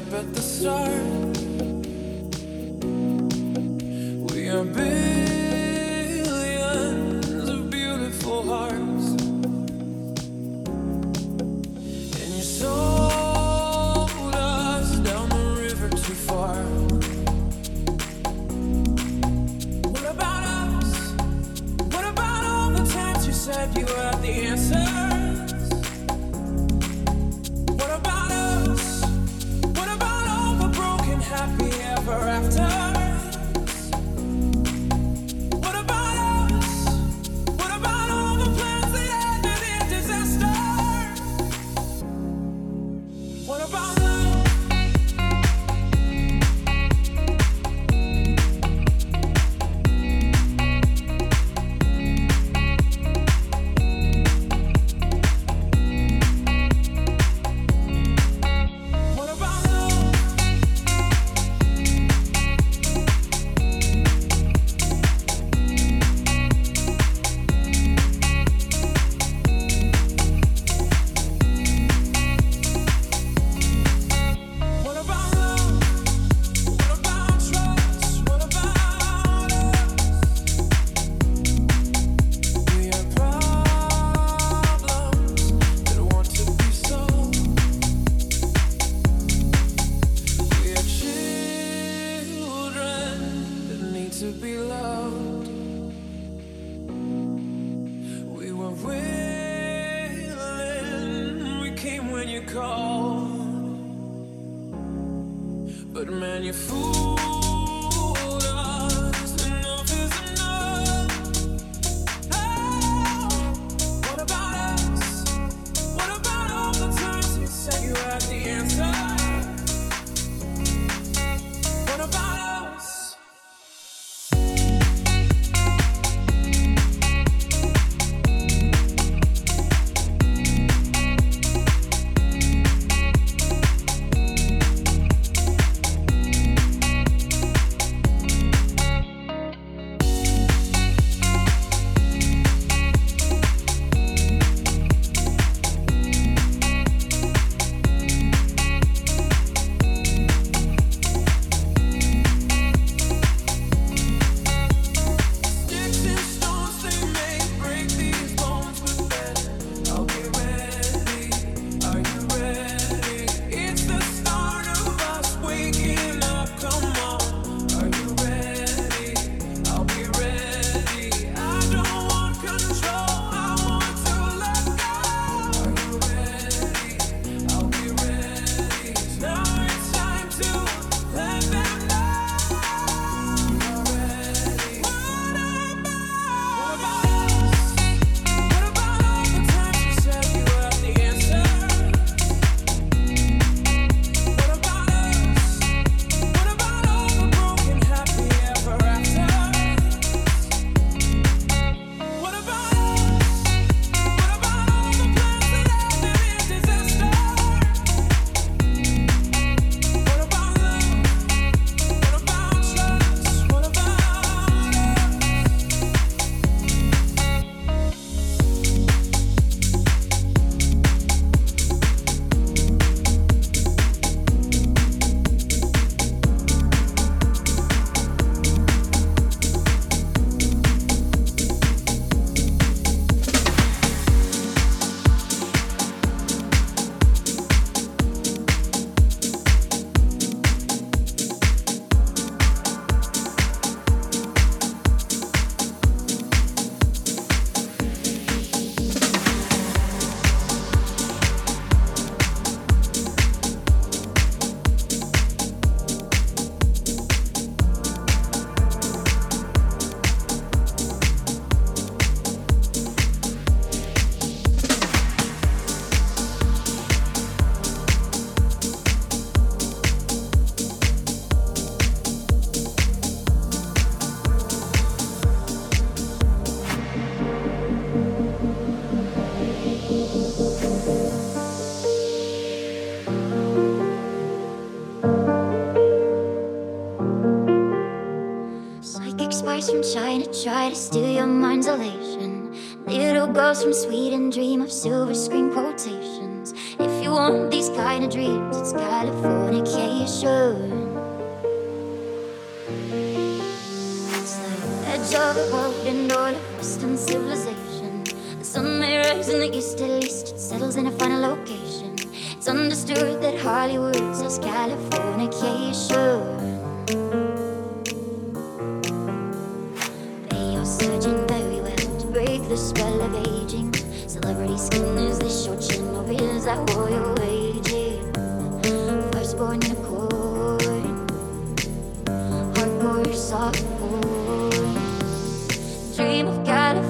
up at the stars. name of God.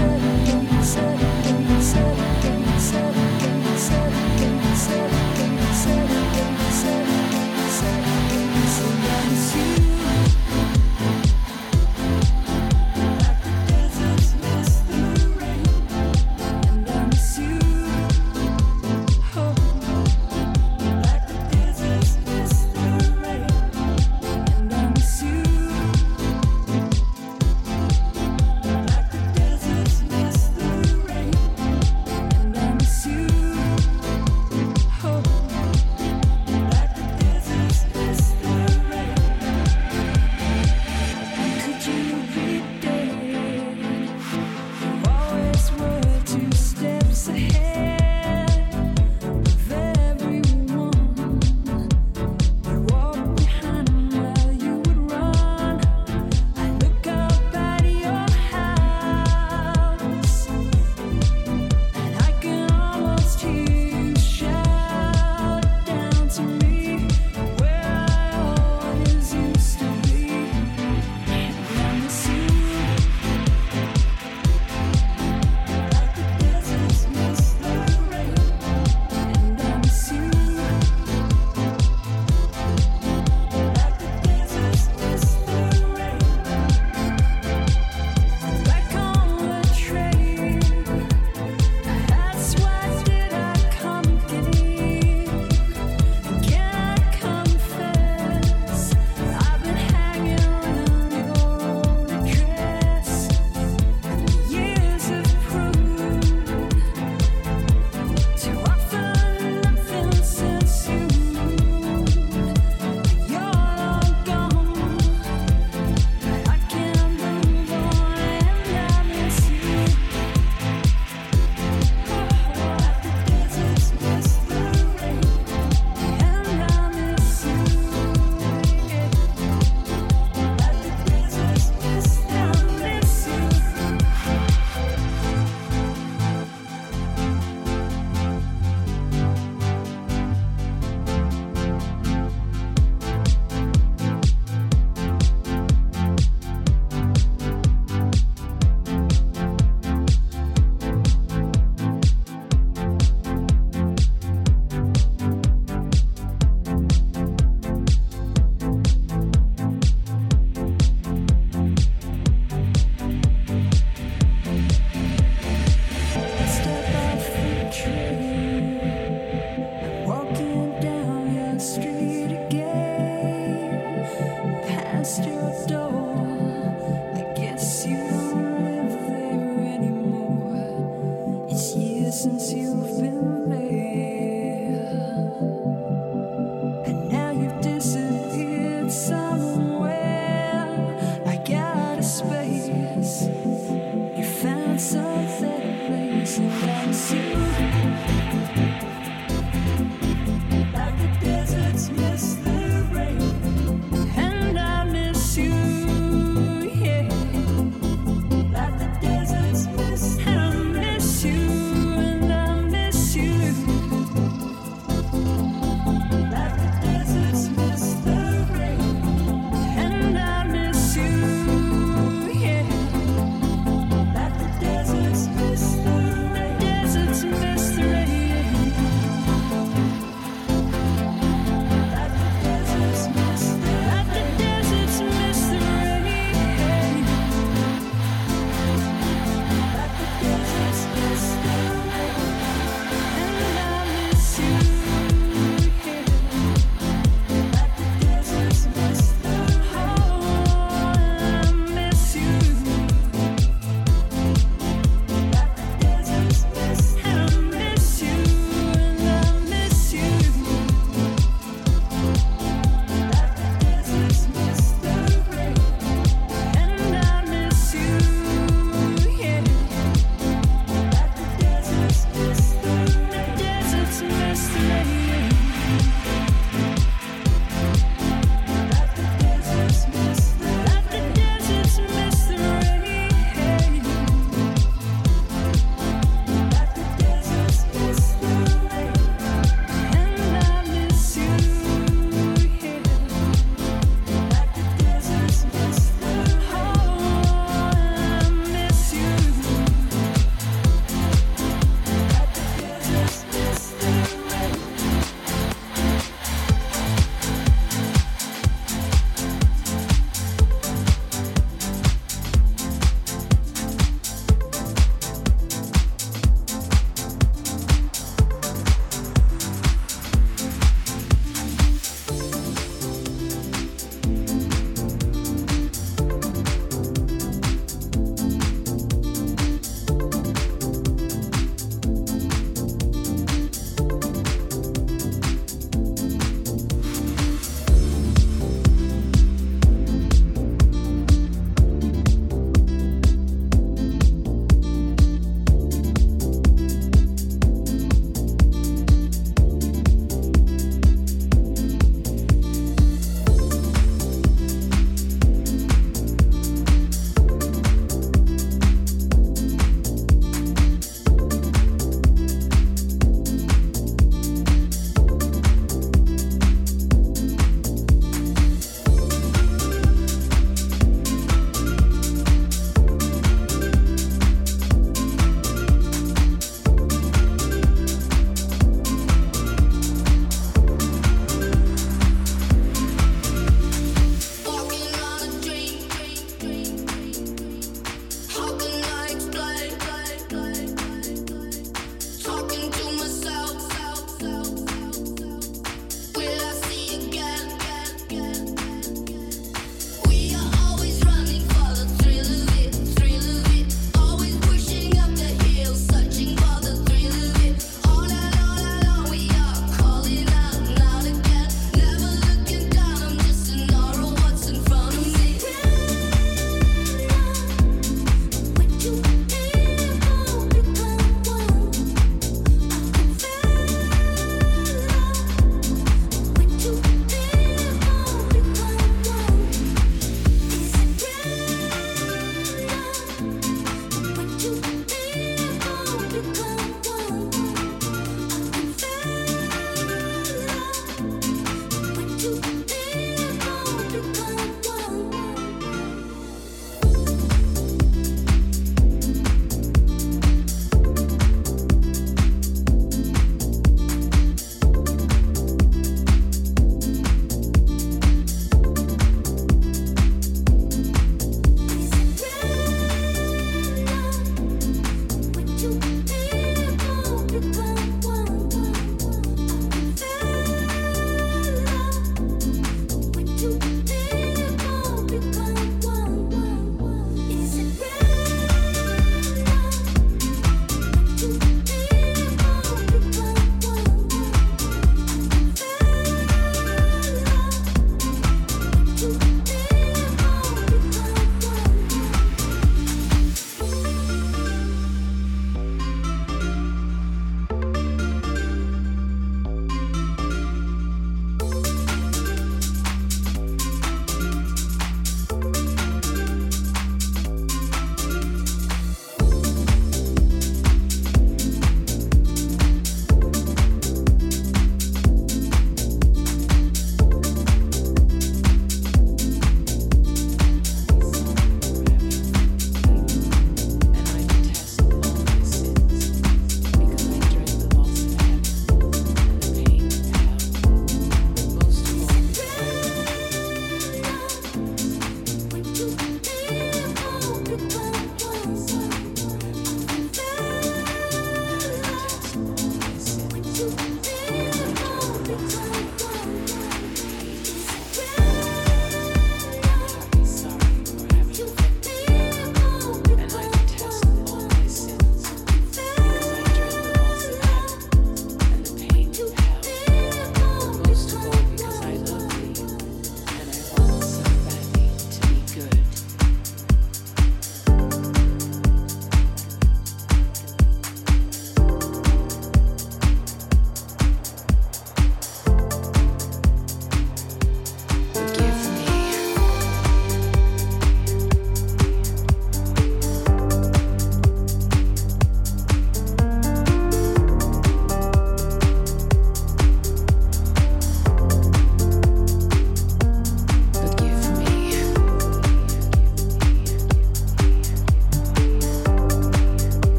say